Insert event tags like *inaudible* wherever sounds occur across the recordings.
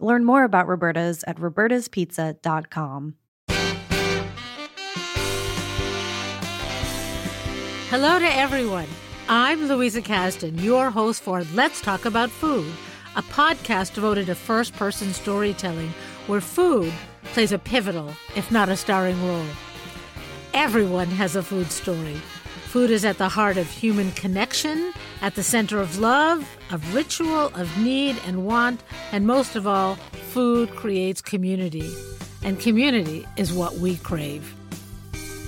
Learn more about Roberta's at robertaspizza.com. Hello to everyone. I'm Louisa Kasdon, your host for Let's Talk About Food, a podcast devoted to first person storytelling where food plays a pivotal, if not a starring role. Everyone has a food story. Food is at the heart of human connection, at the center of love, of ritual, of need and want, and most of all, food creates community. And community is what we crave.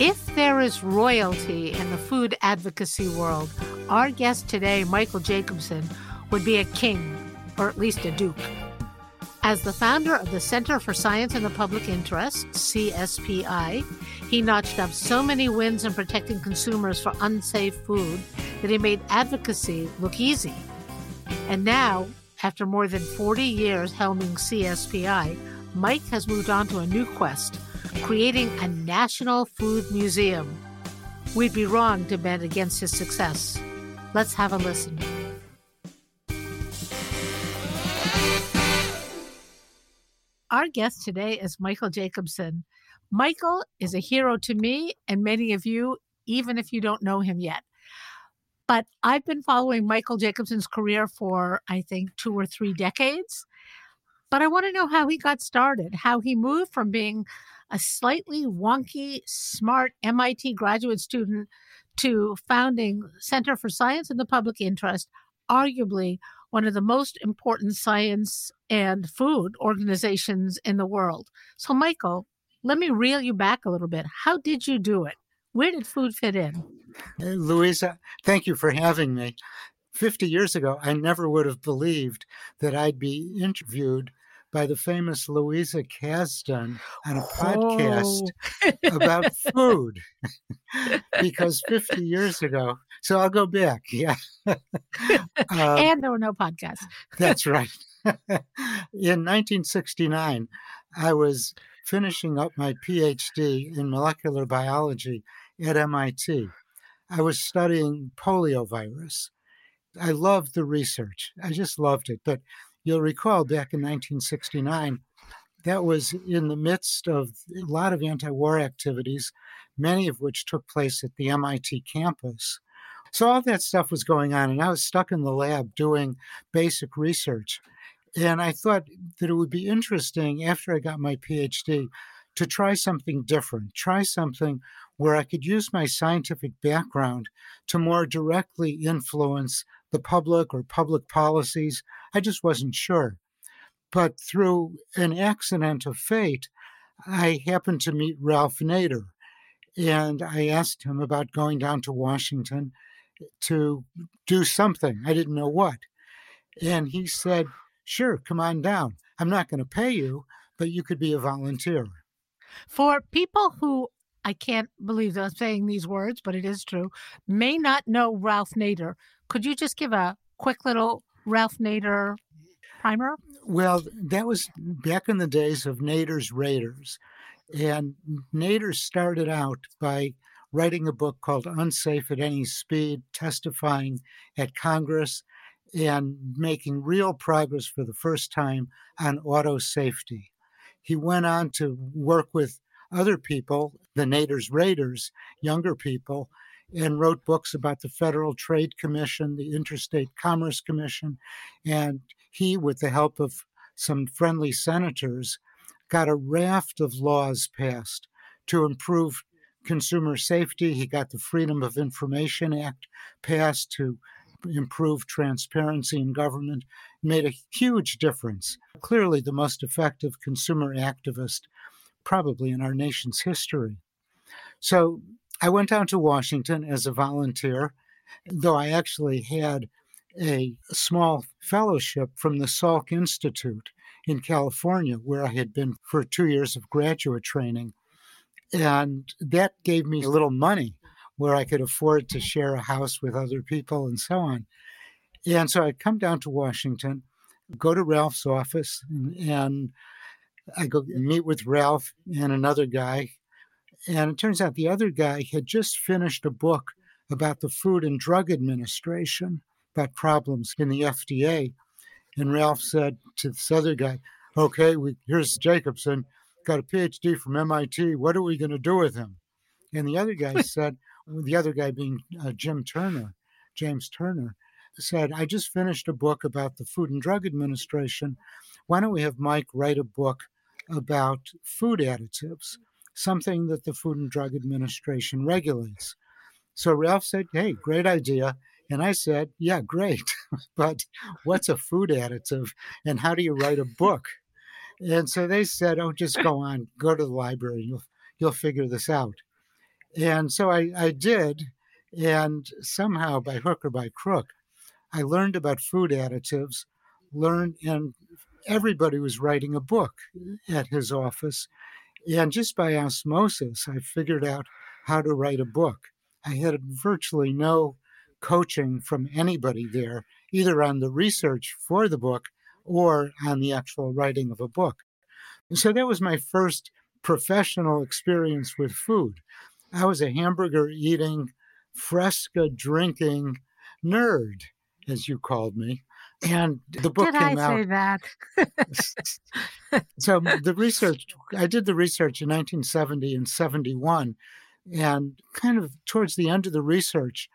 If there is royalty in the food advocacy world, our guest today, Michael Jacobson, would be a king, or at least a duke. As the founder of the Center for Science in the Public Interest, CSPI, he notched up so many wins in protecting consumers for unsafe food that he made advocacy look easy. And now, after more than 40 years helming CSPI, Mike has moved on to a new quest creating a national food museum. We'd be wrong to bet against his success. Let's have a listen. Our guest today is Michael Jacobson. Michael is a hero to me and many of you, even if you don't know him yet. But I've been following Michael Jacobson's career for, I think, two or three decades. But I want to know how he got started, how he moved from being a slightly wonky, smart MIT graduate student to founding Center for Science in the Public Interest, arguably one of the most important science and food organizations in the world. So, Michael, let me reel you back a little bit. How did you do it? Where did food fit in? Hey, Louisa, thank you for having me. 50 years ago, I never would have believed that I'd be interviewed by the famous Louisa Kasdon on a podcast Oh. *laughs* about food because 50 years ago, so I'll go back. *laughs* Yeah. Um, and there were no podcasts. that's *laughs* right. in 1969, I was finishing up my PhD in molecular biology at MIT. I was studying poliovirus. I loved the research. I just loved it. But you'll recall back in 1969, that was in the midst of a lot of anti war activities, many of which took place at the MIT campus. So all that stuff was going on, and I was stuck in the lab doing basic research. And I thought that it would be interesting after I got my PhD to try something different, try something where I could use my scientific background to more directly influence the public or public policies. I just wasn't sure. But through an accident of fate, I happened to meet Ralph Nader. And I asked him about going down to Washington to do something. I didn't know what. And he said, Sure, come on down. I'm not going to pay you, but you could be a volunteer. For people who I can't believe I'm saying these words, but it is true, may not know Ralph Nader, could you just give a quick little Ralph Nader primer? Well, that was back in the days of Nader's Raiders. And Nader started out by writing a book called Unsafe at Any Speed, testifying at Congress, and making real progress for the first time on auto safety. He went on to work with other people, the Nader's Raiders, younger people, and wrote books about the Federal Trade Commission, the Interstate Commerce Commission. And he, with the help of some friendly senators, got a raft of laws passed to improve consumer safety. He got the Freedom of Information Act passed to improve transparency in government, made a huge difference. Clearly, the most effective consumer activist probably in our nation's history. So I went down to Washington as a volunteer, though I actually had a small fellowship from the Salk Institute in California, where I had been for two years of graduate training. And that gave me a little money where I could afford to share a house with other people and so on. And so I'd come down to Washington, go to Ralph's office, and, and I go meet with Ralph and another guy. And it turns out the other guy had just finished a book about the Food and Drug Administration, about problems in the FDA. And Ralph said to this other guy, Okay, we, here's Jacobson, got a PhD from MIT. What are we going to do with him? And the other guy *laughs* said, the other guy being uh, Jim Turner, James Turner, said, I just finished a book about the Food and Drug Administration. Why don't we have Mike write a book about food additives, something that the Food and Drug Administration regulates? So Ralph said, Hey, great idea. And I said, Yeah, great. *laughs* but what's a food additive and how do you write a book? And so they said, Oh, just go on, go to the library, you'll, you'll figure this out. And so I, I did. And somehow, by hook or by crook, I learned about food additives, learned, and everybody was writing a book at his office. And just by osmosis, I figured out how to write a book. I had virtually no coaching from anybody there, either on the research for the book or on the actual writing of a book. so that was my first professional experience with food. I was a hamburger eating, fresca drinking nerd, as you called me. And the book did came I out. say that? so the research, I did the research in 1970 and 71. And kind of towards the end of the research,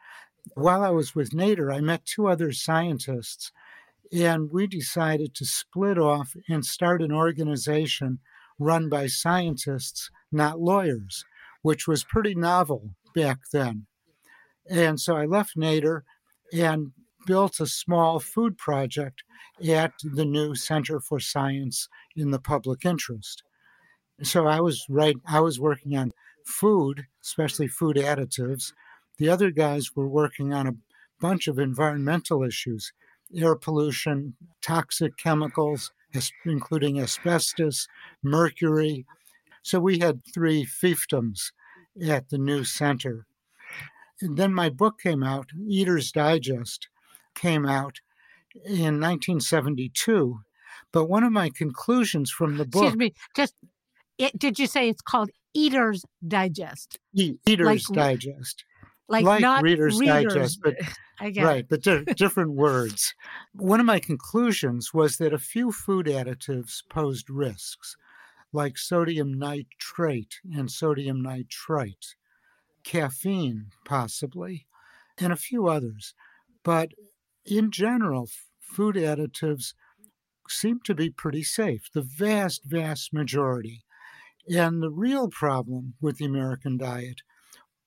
while I was with Nader, I met two other scientists. And we decided to split off and start an organization run by scientists, not lawyers which was pretty novel back then. And so I left Nader and built a small food project at the new Center for Science in the Public Interest. So I was right, I was working on food, especially food additives. The other guys were working on a bunch of environmental issues air pollution, toxic chemicals, including asbestos, mercury, so we had three fiefdoms at the new center. And then my book came out, Eater's Digest, came out in 1972. But one of my conclusions from the book. Excuse me, just it, did you say it's called Eater's Digest? E- Eater's like, Digest. Like, like not Reader's readers, Digest, but *laughs* right, it. but di- different words. One of my conclusions was that a few food additives posed risks like sodium nitrate and sodium nitrite, caffeine, possibly, and a few others. But in general, food additives seem to be pretty safe, the vast, vast majority. And the real problem with the American diet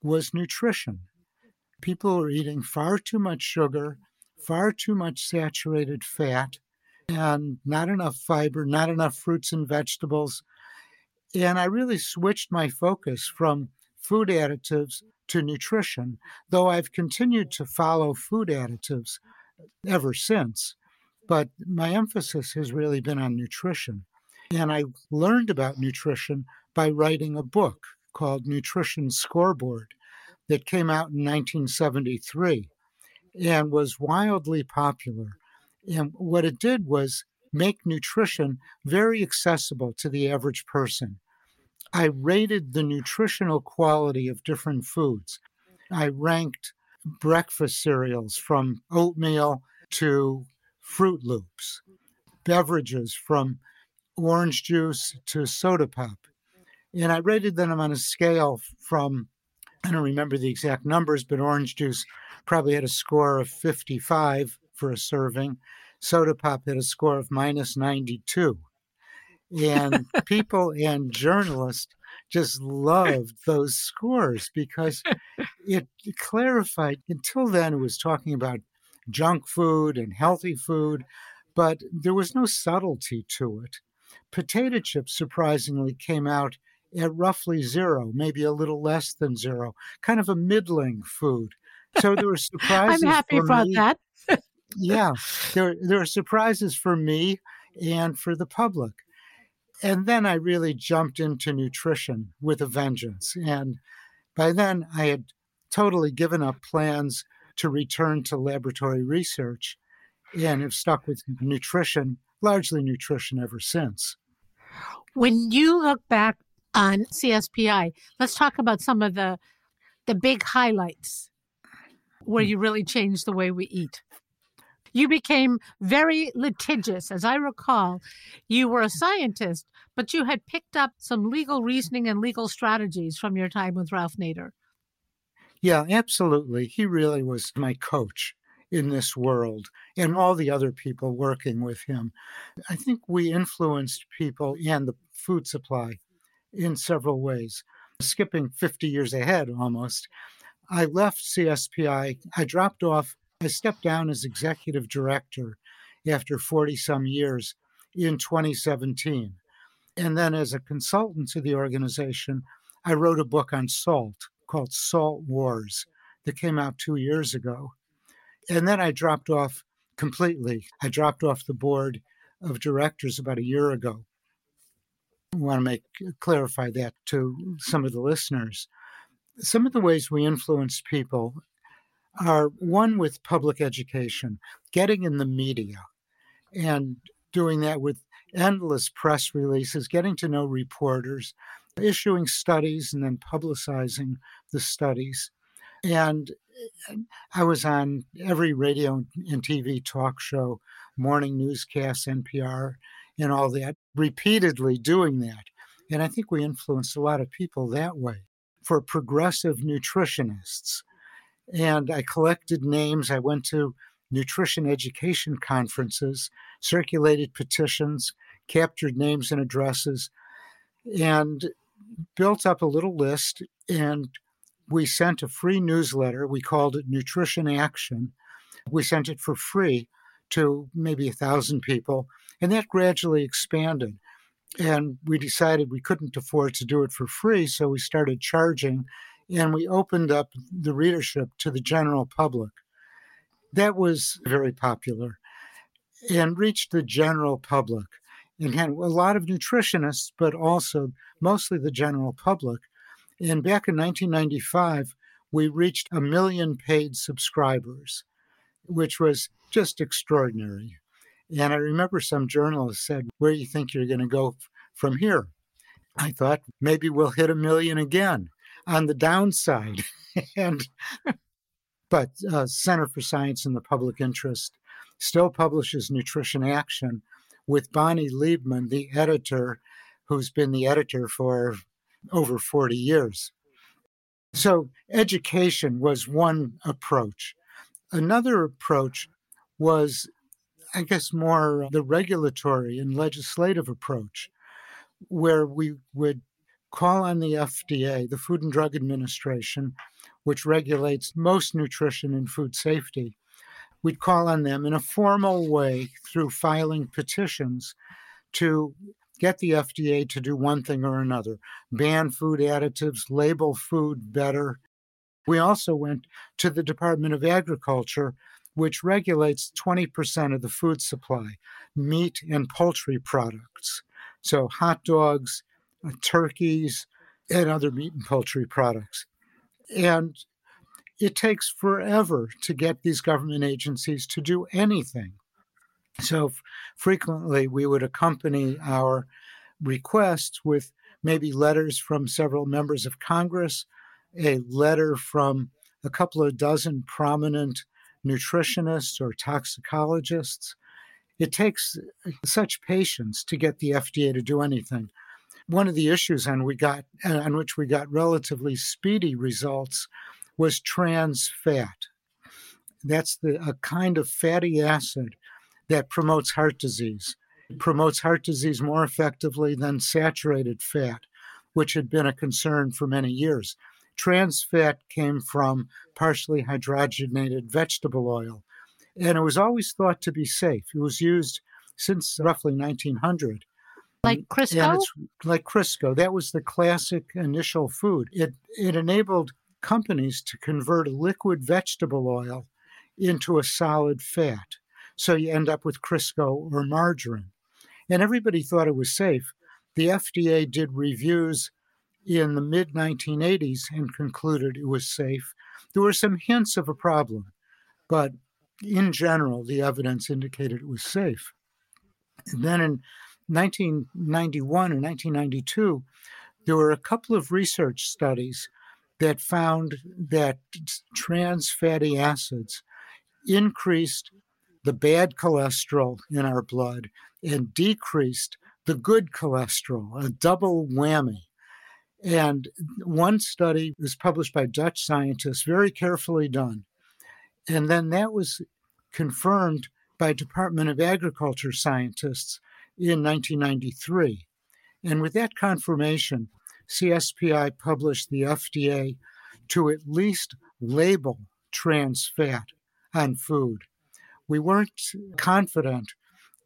was nutrition. People were eating far too much sugar, far too much saturated fat, and not enough fiber, not enough fruits and vegetables, and I really switched my focus from food additives to nutrition, though I've continued to follow food additives ever since. But my emphasis has really been on nutrition. And I learned about nutrition by writing a book called Nutrition Scoreboard that came out in 1973 and was wildly popular. And what it did was make nutrition very accessible to the average person. I rated the nutritional quality of different foods. I ranked breakfast cereals from oatmeal to Froot Loops, beverages from orange juice to soda pop. And I rated them on a scale from, I don't remember the exact numbers, but orange juice probably had a score of 55 for a serving. Soda pop had a score of minus 92. And people and journalists just loved those scores because it clarified. Until then, it was talking about junk food and healthy food, but there was no subtlety to it. Potato chips surprisingly came out at roughly zero, maybe a little less than zero, kind of a middling food. So there were *laughs* surprises. I'm happy about me. that. yeah, *laughs* there there are surprises for me and for the public. And then I really jumped into nutrition with a vengeance. And by then I had totally given up plans to return to laboratory research and have stuck with nutrition, largely nutrition ever since. When you look back on CSPI, let's talk about some of the the big highlights where hmm. you really changed the way we eat. You became very litigious. As I recall, you were a scientist, but you had picked up some legal reasoning and legal strategies from your time with Ralph Nader. Yeah, absolutely. He really was my coach in this world and all the other people working with him. I think we influenced people and the food supply in several ways. Skipping 50 years ahead almost, I left CSPI. I dropped off, I stepped down as executive director after 40 some years in 2017. And then as a consultant to the organization, I wrote a book on salt called Salt Wars that came out two years ago. And then I dropped off completely. I dropped off the board of directors about a year ago. I want to make uh, clarify that to some of the listeners. Some of the ways we influence people are one with public education, getting in the media, and doing that with endless press releases, getting to know reporters, issuing studies and then publicizing the studies. And eh, I was on every radio and TV talk show, morning newscasts, NPR, and all that, repeatedly doing that. And I think we influenced a lot of people that way for progressive nutritionists. And I collected names. I went to nutrition education conferences, circulated petitions, captured names and addresses, and built up a little list. And we sent a free newsletter. We called it Nutrition Action. We sent it for free to maybe a thousand people, and that gradually expanded. And we decided we couldn't afford to do it for free, so we started charging and we opened up the readership to the general public. That was very popular and reached the general public and had a lot of nutritionists, but also mostly the general public and back in 1995, we reached a million paid subscribers, which was just extraordinary. And I remember some journalists said, Where do you think you're going to go from here? I thought maybe we'll hit a million again on the downside. *laughs* and *laughs* but uh, Center for Science and the Public Interest still publishes Nutrition Action with Bonnie Liebman, the editor, who's been the editor for over 40 years. So, education was one approach. Another approach was, I guess, more the regulatory and legislative approach, where we would call on the FDA, the Food and Drug Administration, which regulates most nutrition and food safety. We'd call on them in a formal way through filing petitions to get the FDA to do one thing or another ban food additives, label food better. We also went to the Department of Agriculture, which regulates 20% of the food supply, meat and poultry products. So, hot dogs, uh, turkeys, and other meat and poultry products. And it takes forever to get these government agencies to do anything. So frequently we would accompany our requests with maybe letters from several members of Congress, a letter from a couple of dozen prominent nutritionists or toxicologists. It takes uh, such patience to get the FDA to do anything. One of the issues on we got uh, on which we got relatively speedy results was trans fat. That's the a kind of fatty acid that promotes heart disease. It promotes heart disease more effectively than saturated fat, which had been a concern for many years. Trans fat came from partially hydrogenated vegetable oil, and it was always thought to be safe. It was used since roughly 1900. Like Crisco? like Crisco. That was the classic initial food. It, it enabled companies to convert a liquid vegetable oil into a solid fat. So you end up with Crisco or margarine. And everybody thought it was safe. The FDA did reviews in the mid 1980s and concluded it was safe. There were some hints of a problem, but in general, the evidence indicated it was safe. And then in 1991 or 1992, there were a couple of research studies that found that trans fatty acids increased the bad cholesterol in our blood and decreased the good cholesterol, a double whammy. And one study was published by Dutch scientists, very carefully done. And then that was confirmed by Department of Agriculture scientists in 1993. And with that confirmation, CSPI published the FDA to at least label trans fat on food. We weren't confident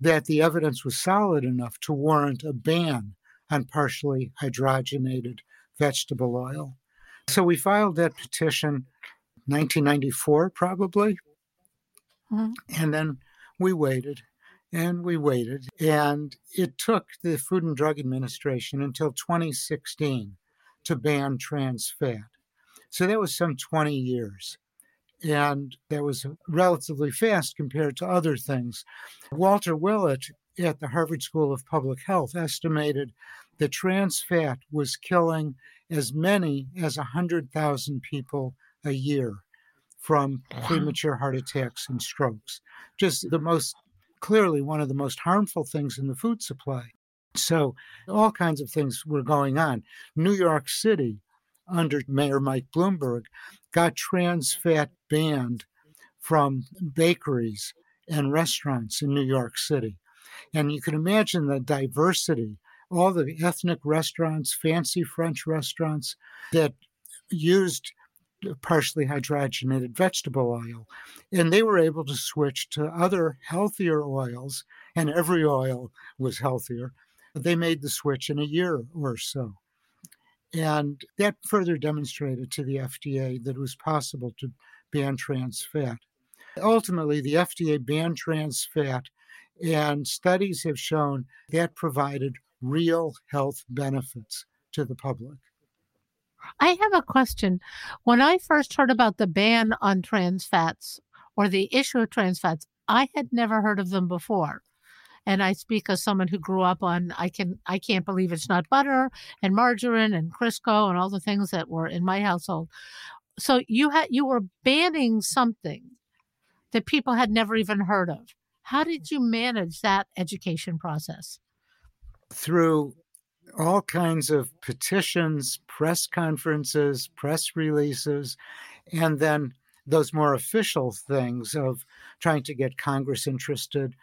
that the evidence was solid enough to warrant a ban on partially hydrogenated vegetable oil. So we filed that petition 1994 probably. Mm-hmm. And then we waited and we waited. And it took the Food and Drug Administration until 2016 to ban trans fat. So that was some 20 years. And that was relatively fast compared to other things. Walter Willett at the Harvard School of Public Health estimated that trans fat was killing as many as 100,000 people a year from premature heart attacks and strokes. Just the most clearly one of the most harmful things in the food supply. So, all kinds of things were going on. New York City, under Mayor Mike Bloomberg, got trans fat banned from bakeries and restaurants in New York City. And you can imagine the diversity, all the ethnic restaurants, fancy French restaurants that used partially hydrogenated vegetable oil. And they were able to switch to other healthier oils, and every oil was healthier. They made the switch in a year or so. And that further demonstrated to the FDA that it was possible to ban trans fat. Ultimately, the FDA banned trans fat, and studies have shown that provided real health benefits to the public. I have a question. When I first heard about the ban on trans fats or the issue of trans fats, I had never heard of them before. And I speak as someone who grew up on I can I can't believe it's not butter and margarine and Crisco and all the things that were in my household. So you had you were banning something that people had never even heard of. How did you manage that education process? Through all kinds of petitions, press conferences, press releases, and then those more official things of trying to get Congress interested,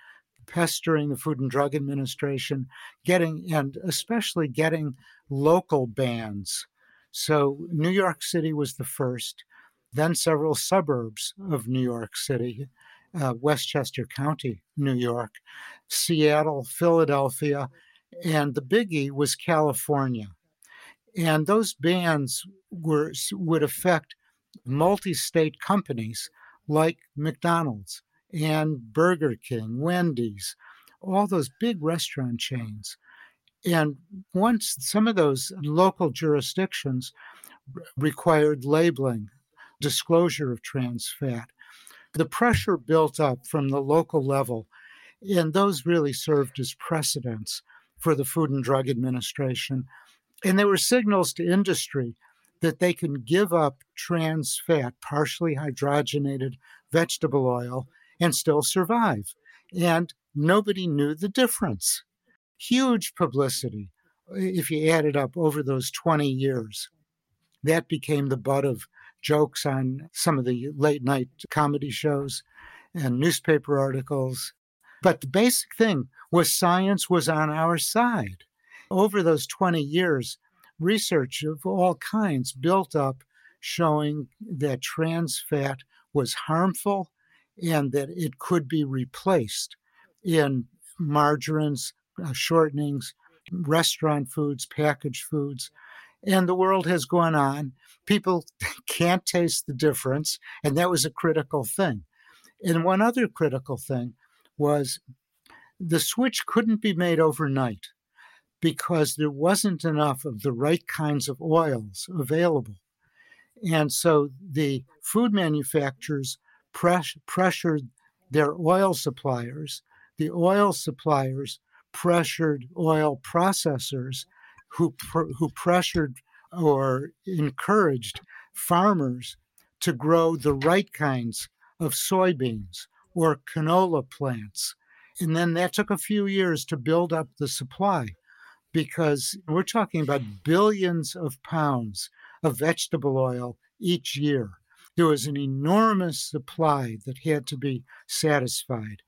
pestering the Food and Drug Administration, getting, and especially getting local bans. So New York City was the first, then several suburbs of New York City, uh, Westchester County, New York, Seattle, Philadelphia, and the biggie was California. And those bans were would affect multi-state companies like McDonald's and Burger King, Wendy's, all those big restaurant chains. And once some of those local jurisdictions required labeling, disclosure of trans fat, the pressure built up from the local level, and those really served as precedents for the Food and Drug Administration And there were signals to industry that they can give up trans fat, partially hydrogenated vegetable oil, and still survive. And nobody knew the difference. Huge publicity if you add it up over those 20 years. That became the butt of jokes on some of the late night comedy shows and newspaper articles. But the basic thing was science was on our side. Over those 20 years, research of all kinds built up showing that trans fat was harmful and that it could be replaced in margarines, uh, shortenings, restaurant foods, packaged foods. And the world has gone on. People *laughs* can't taste the difference. And that was a critical thing. And one other critical thing was the switch couldn't be made overnight because there wasn't enough of the right kinds of oils available. And so the food manufacturers press, pressured their oil suppliers. The oil suppliers pressured oil processors who, who pressured or encouraged farmers to grow the right kinds of soybeans or canola plants. And then that took a few years to build up the supply because we're talking about billions of pounds of vegetable oil each year. There was an enormous supply that had to be satisfied.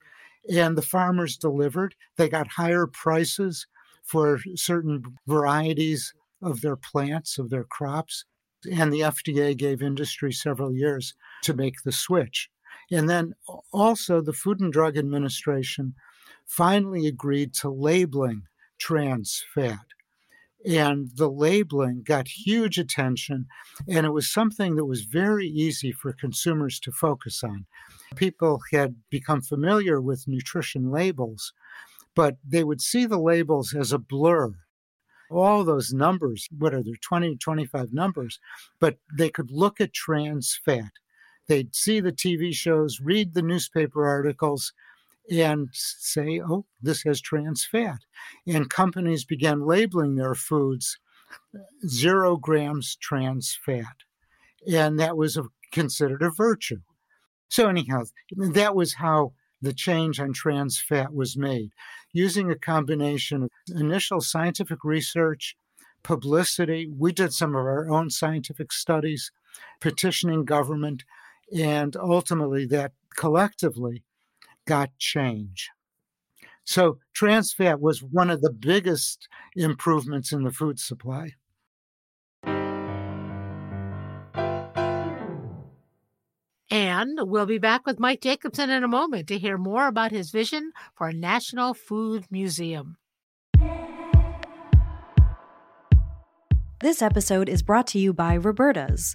And the farmers delivered. They got higher prices for certain varieties of their plants, of their crops. And the FDA gave industry several years to make the switch. And then also, the Food and Drug Administration finally agreed to labeling trans fat. And the labeling got huge attention, and it was something that was very easy for consumers to focus on. People had become familiar with nutrition labels, but they would see the labels as a blur. All those numbers, what are there, 20, 25 numbers, but they could look at trans fat. They'd see the TV shows, read the newspaper articles, and say, oh, this has trans fat. And companies began labeling their foods uh, zero grams trans fat. And that was a, considered a virtue. So, anyhow, that was how the change on trans fat was made using a combination of initial scientific research, publicity. We did some of our own scientific studies, petitioning government, and ultimately that collectively got change. So trans fat was one of the biggest improvements in the food supply. And we'll be back with Mike Jacobson in a moment to hear more about his vision for a National Food Museum. This episode is brought to you by Roberta's,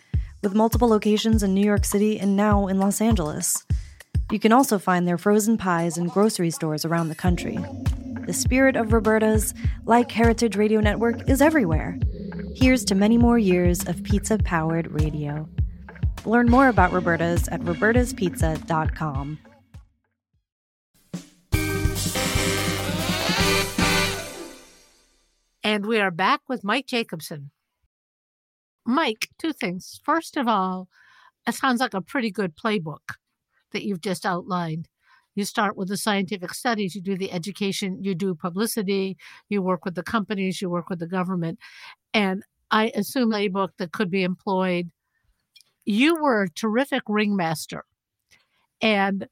with multiple locations in New York City and now in Los Angeles. You can also find their frozen pies in grocery stores around the country. The spirit of Roberta's, like Heritage Radio Network, is everywhere. Here's to many more years of pizza powered radio. Learn more about Roberta's at robertaspizza.com. And we are back with Mike Jacobson. Mike, two things. First of all, it sounds like a pretty good playbook that you've just outlined. You start with the scientific studies, you do the education, you do publicity, you work with the companies, you work with the government. And I assume a book that could be employed. You were a terrific ringmaster And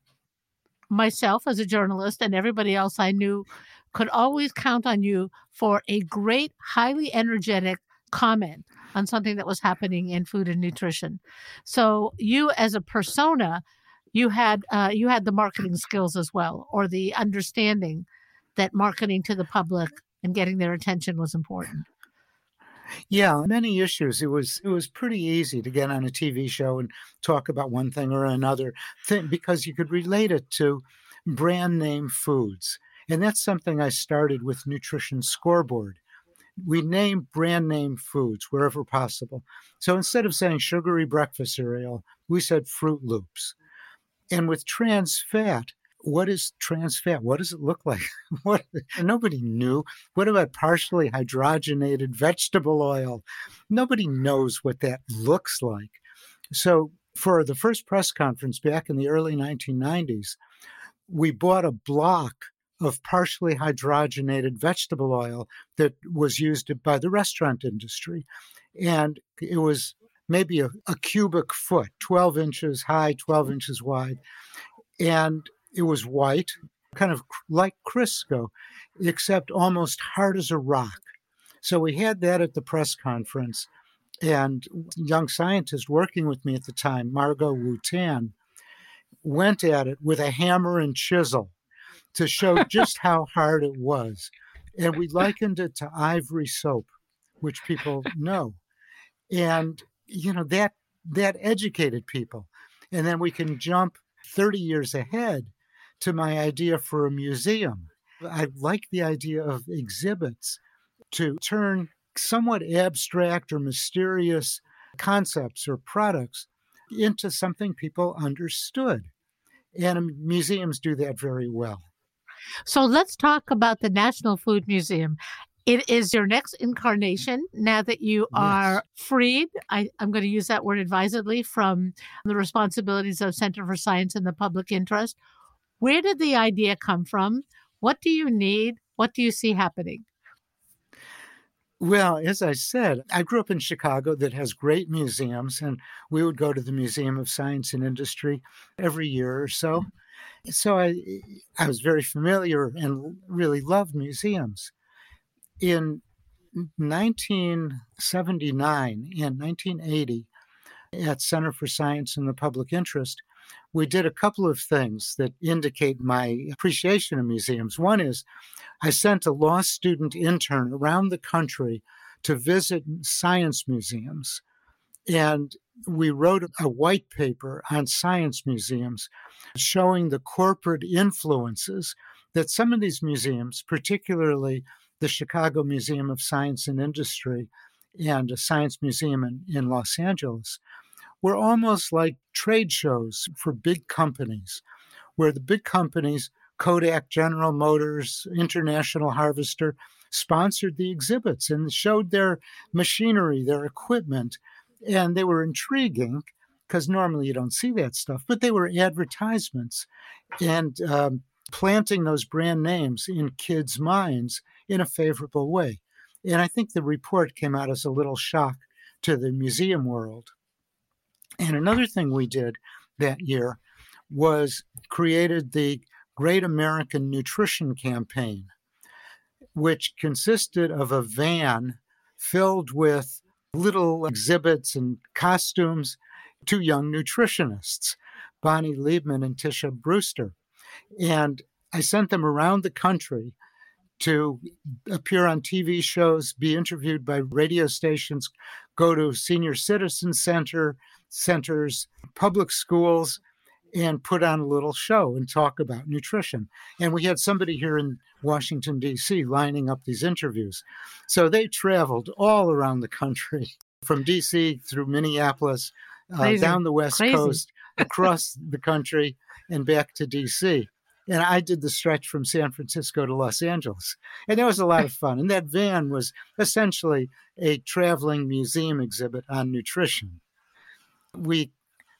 myself as a journalist and everybody else I knew could always count on you for a great, highly energetic comment on something that was happening in food and nutrition. So you as a persona, you had uh, you had the marketing skills as well, or the understanding that marketing to the public and getting their attention was important. Yeah, many issues. It was it was pretty easy to get on a TV show and talk about one thing or another thing because you could relate it to brand name foods. And that's something I started with Nutrition Scoreboard. We name brand name foods wherever possible. So instead of saying sugary breakfast cereal, we said Froot Loops. And with trans fat, what is trans fat? What does it look like? *laughs* what nobody knew. What about partially hydrogenated vegetable oil? Nobody knows what that looks like. So for the first press conference back in the early 1990s, we bought a block of partially hydrogenated vegetable oil that was used by the restaurant industry. And it was maybe a, a, cubic foot, 12 inches high, 12 mm-hmm. inches wide. And it was white, kind of like Crisco, except almost hard as a rock. So we had that at the press conference. And young scientist working with me at the time, Margo Wootan, went at it with a hammer and chisel to show just how hard it was. And we likened it to ivory soap, which people know. And, you know, that that educated people. And then we can jump 30 years ahead to my idea for a museum. I like the idea of exhibits to turn somewhat abstract or mysterious concepts or products into something people understood. And museums do that very well. So let's talk about the National Food Museum. It is your next incarnation now that you are yes. freed. I, am going to use that word advisedly from the responsibilities of Center for Science and the Public Interest. Where did the idea come from? What do you need? What do you see happening? Well, as I said, I grew up in Chicago that has great museums, and we would go to the Museum of Science and Industry every year or so. So I, I was very familiar and really loved museums. In 1979 and 1980, at Center for Science and the Public Interest, we did a couple of things that indicate my appreciation of museums. One is I sent a law student intern around the country to visit science museums. And we wrote a white paper on science museums showing the corporate influences that some of these museums, particularly the Chicago Museum of Science and Industry and a science museum in, in Los Angeles, were almost like trade shows for big companies, where the big companies, Kodak, General Motors, International Harvester, sponsored the exhibits and showed their machinery, their equipment, and they were intriguing because normally you don't see that stuff, but they were advertisements and um, planting those brand names in kids' minds in a favorable way. And I think the report came out as a little shock to the museum world. And another thing we did that year was created the Great American Nutrition Campaign, which consisted of a van filled with little exhibits and costumes to young nutritionists, Bonnie Liebman and Tisha Brewster. And I sent them around the country to appear on TV shows, be interviewed by radio stations, go to senior citizen center centers, public schools, and put on a little show and talk about nutrition. And we had somebody here in Washington, D.C., lining up these interviews. So they traveled all around the country *laughs* from D.C. through Minneapolis, uh, down the West Crazy. Coast, across the country, and back to D.C. And I did the stretch from San Francisco to Los Angeles. And that was a lot of fun. And that van was essentially a traveling museum exhibit on nutrition. We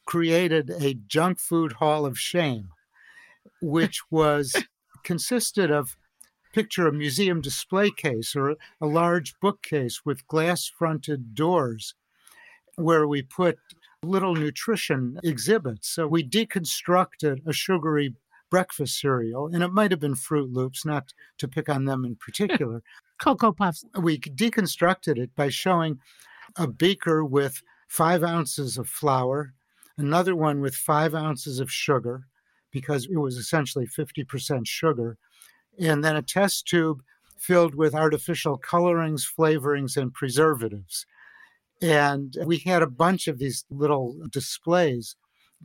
created a junk food hall of shame, which was *laughs* consisted of picture a museum display case or a large bookcase with glass fronted doors where we put little nutrition exhibits. So we deconstructed a sugary breakfast cereal, and it might have been Froot Loops, not to pick on them in particular. *laughs* Cocoa Puffs. We deconstructed it by showing a beaker with five ounces of flour, another one with five ounces of sugar, because it was essentially 50% sugar, and then a test tube filled with artificial colorings, flavorings, and preservatives. And we had a bunch of these little displays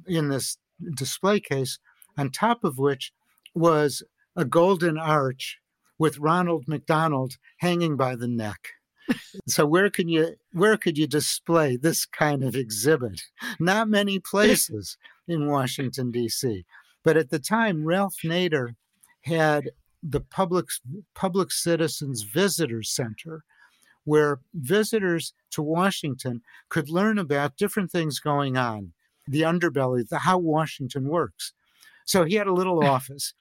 in this display case, on top of which was a golden arch with Ronald McDonald hanging by the neck. So where can you where could you display this kind of exhibit? Not many places in Washington D.C. But at the time, Ralph Nader had the public public citizens visitor center where visitors to Washington could learn about different things going on, the underbelly, the how Washington works. So he had a little *laughs* office,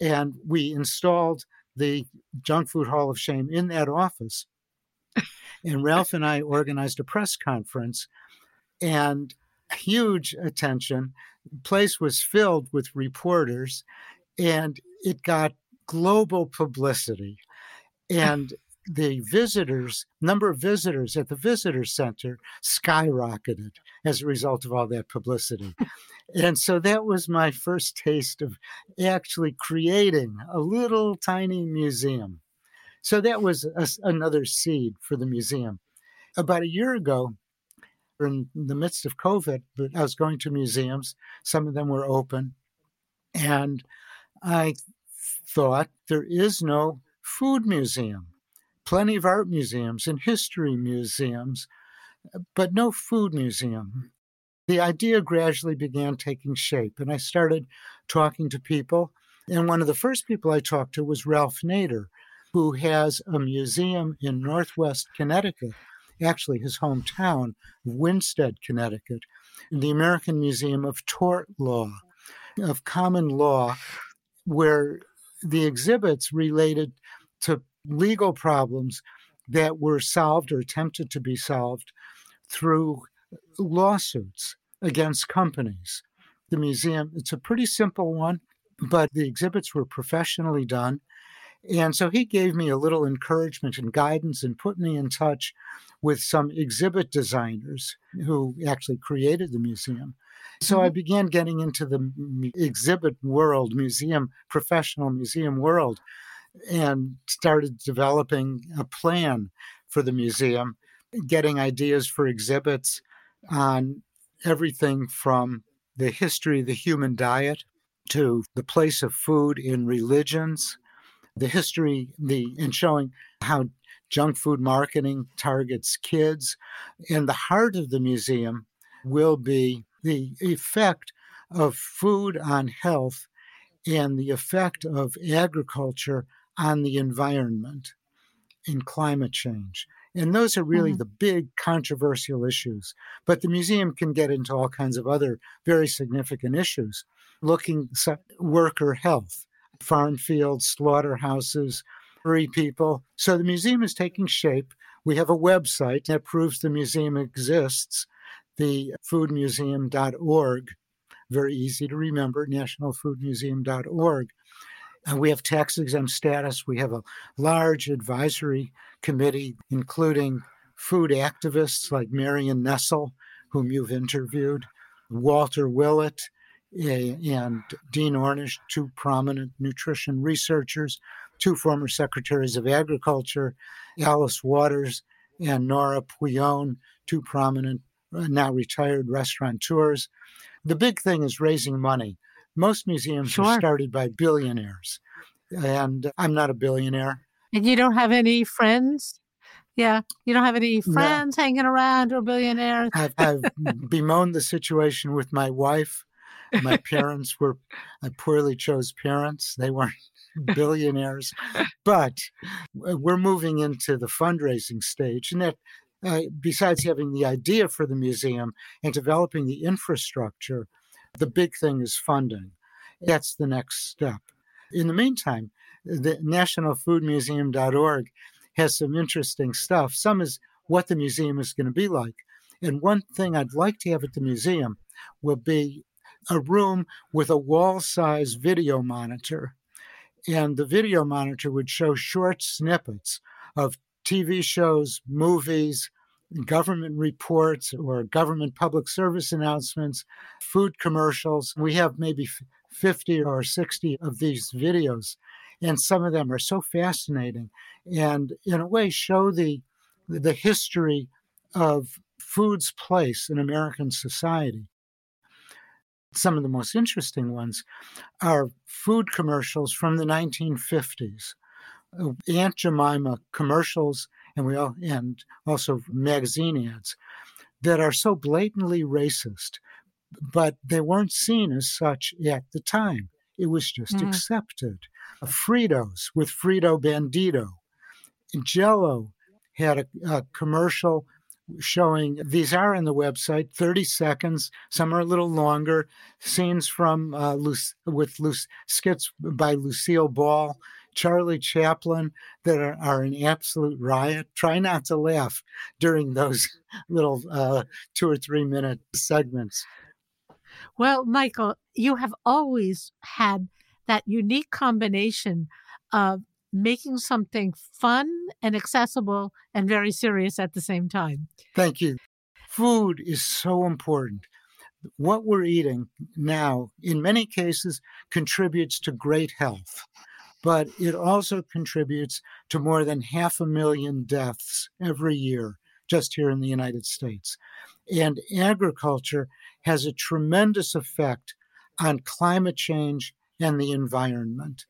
and we installed the Junk Food Hall of Shame in that office. And Ralph and I organized a press conference, and huge attention. The place was filled with reporters, and it got global publicity. And the visitors, number of visitors at the visitor center skyrocketed as a result of all that publicity. and so that was my first taste of actually creating a little tiny museum. So that was a, another seed for the museum. About a year ago, in the midst of COVID, but I was going to museums. Some of them were open. And I thought there is no food museum plenty of art museums and history museums, but no food museum. The idea gradually began taking shape, and I started talking to people. And one of the first people I talked to was Ralph Nader, who has a museum in Northwest Connecticut, actually his hometown, Winsted, Connecticut, the American Museum of Tort Law, of common law, where the exhibits related to legal problems that were solved or attempted to be solved through lawsuits against companies. The museum, it's a pretty simple one, but the exhibits were professionally done. And so he gave me a little encouragement and guidance and put me in touch with some exhibit designers who actually created the museum. So I mm-hmm. began getting into the exhibit world, museum, professional museum world and started developing a plan for the museum, getting ideas for exhibits on everything from the history of the human diet to the place of food in religions, the history, the and showing how junk food marketing targets kids. And the heart of the museum will be the effect of food on health and the effect of agriculture on the environment in climate change. And those are really mm-hmm. the big controversial issues. But the museum can get into all kinds of other very significant issues, looking at worker health, farm fields, slaughterhouses, free people. So the museum is taking shape. We have a website that proves the museum exists, the foodmuseum.org. Very easy to remember, nationalfoodmuseum.org. Uh, we have tax exempt status. We have a large advisory committee, including food activists like Marion Nestle, whom you've interviewed, Walter Willett, and Dean Ornish, two prominent nutrition researchers, two former secretaries of agriculture, Alice Waters and Nora Pouillon, two prominent, uh, now retired restaurateurs. The big thing is raising money most museums sure. are started by billionaires, and I'm not a billionaire. And you don't have any friends? Yeah, you don't have any friends no. hanging around or billionaires? I've, I've *laughs* bemoaned the situation with my wife. My *laughs* parents were, I poorly chose parents. They weren't *laughs* *laughs* billionaires. But we're moving into the fundraising stage. And that, uh, besides having the idea for the museum and developing the infrastructure, the big thing is funding. That's the next step. In the meantime, the nationalfoodmuseum.org has some interesting stuff. Some is what the museum is going to be like. And one thing I'd like to have at the museum will be a room with a wall size video monitor. And the video monitor would show short snippets of TV shows, movies, government reports, or government public service announcements, food commercials. We have maybe 50 or 60 of these videos, and some of them are so fascinating and, in a way, show the, the history of food's place in American society. Some of the most interesting ones are food commercials from the 1950s. Uh, Aunt Jemima commercials and we all, and also magazine ads that are so blatantly racist, but they weren't seen as such at the time. It was just mm. accepted. Fritos with Frito Bandito. Jello had a, a commercial showing these are on the website 30 seconds. Some are a little longer. Scenes from uh, with loose skits by lucille ball charlie chaplin that are, are, an absolute riot. Try not to laugh during those *laughs* little uh, two or three minute segments. Well michael you have always had that unique combination of making something fun and accessible and very serious at the same time. Thank you. Food is so important. What we're eating now, in many cases, contributes to great health, but it also contributes to more than half a million deaths every year just here in the United States. And agriculture has a tremendous effect on climate change and the environment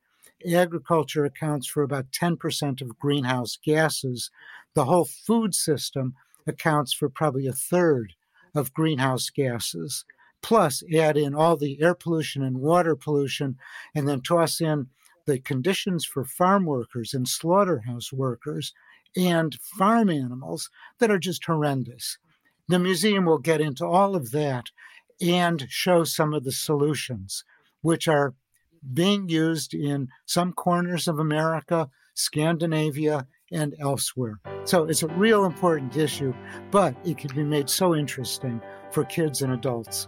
agriculture accounts for about 10% of greenhouse gases. The whole food system accounts for probably a third of greenhouse gases. Plus, add in all the air pollution and water pollution, and then toss in the conditions for farm workers and slaughterhouse workers and farm animals that are just horrendous. The museum will get into all of that and show some of the solutions, which are being used in some corners of America, Scandinavia, and elsewhere. So it's a real important issue, but it can be made so interesting for kids and adults.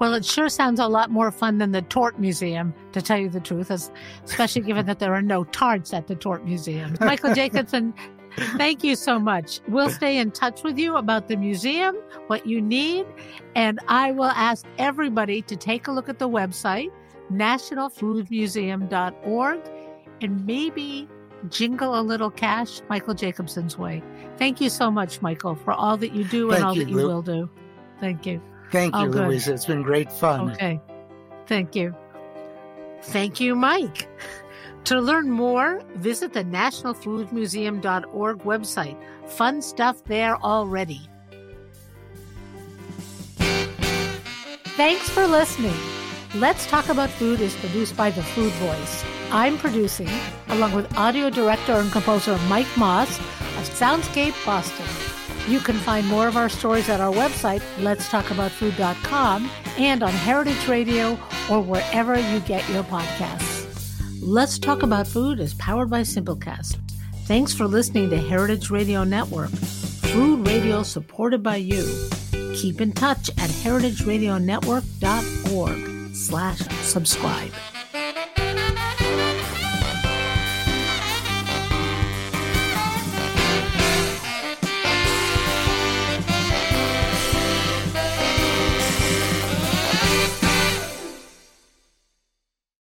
Well, it sure sounds a lot more fun than the Tort Museum, to tell you the truth, especially given that there are no tarts at the Tort Museum. Michael *laughs* Jacobson, thank you so much. We'll stay in touch with you about the museum, what you need, and I will ask everybody to take a look at the website nationalfoodmuseum.org, and maybe jingle a little cash Michael Jacobson's way. Thank you so much, Michael, for all that you do Thank and all you, that you Lou. will do. Thank you. Thank you, Louisa. It's been great fun. Okay. Thank you. Thank you, Mike. *laughs* To learn more, visit the nationalfoodmuseum.org website. Fun stuff there already. Thanks for listening. Let's Talk About Food is produced by The Food Voice. I'm producing, along with audio director and composer Mike Moss of Soundscape Boston. You can find more of our stories at our website, letstalkaboutfood.com, and on Heritage Radio or wherever you get your podcasts. Let's Talk About Food is powered by Simplecast. Thanks for listening to Heritage Radio Network, food radio supported by you. Keep in touch at heritageradionetwork.org slash subscribe.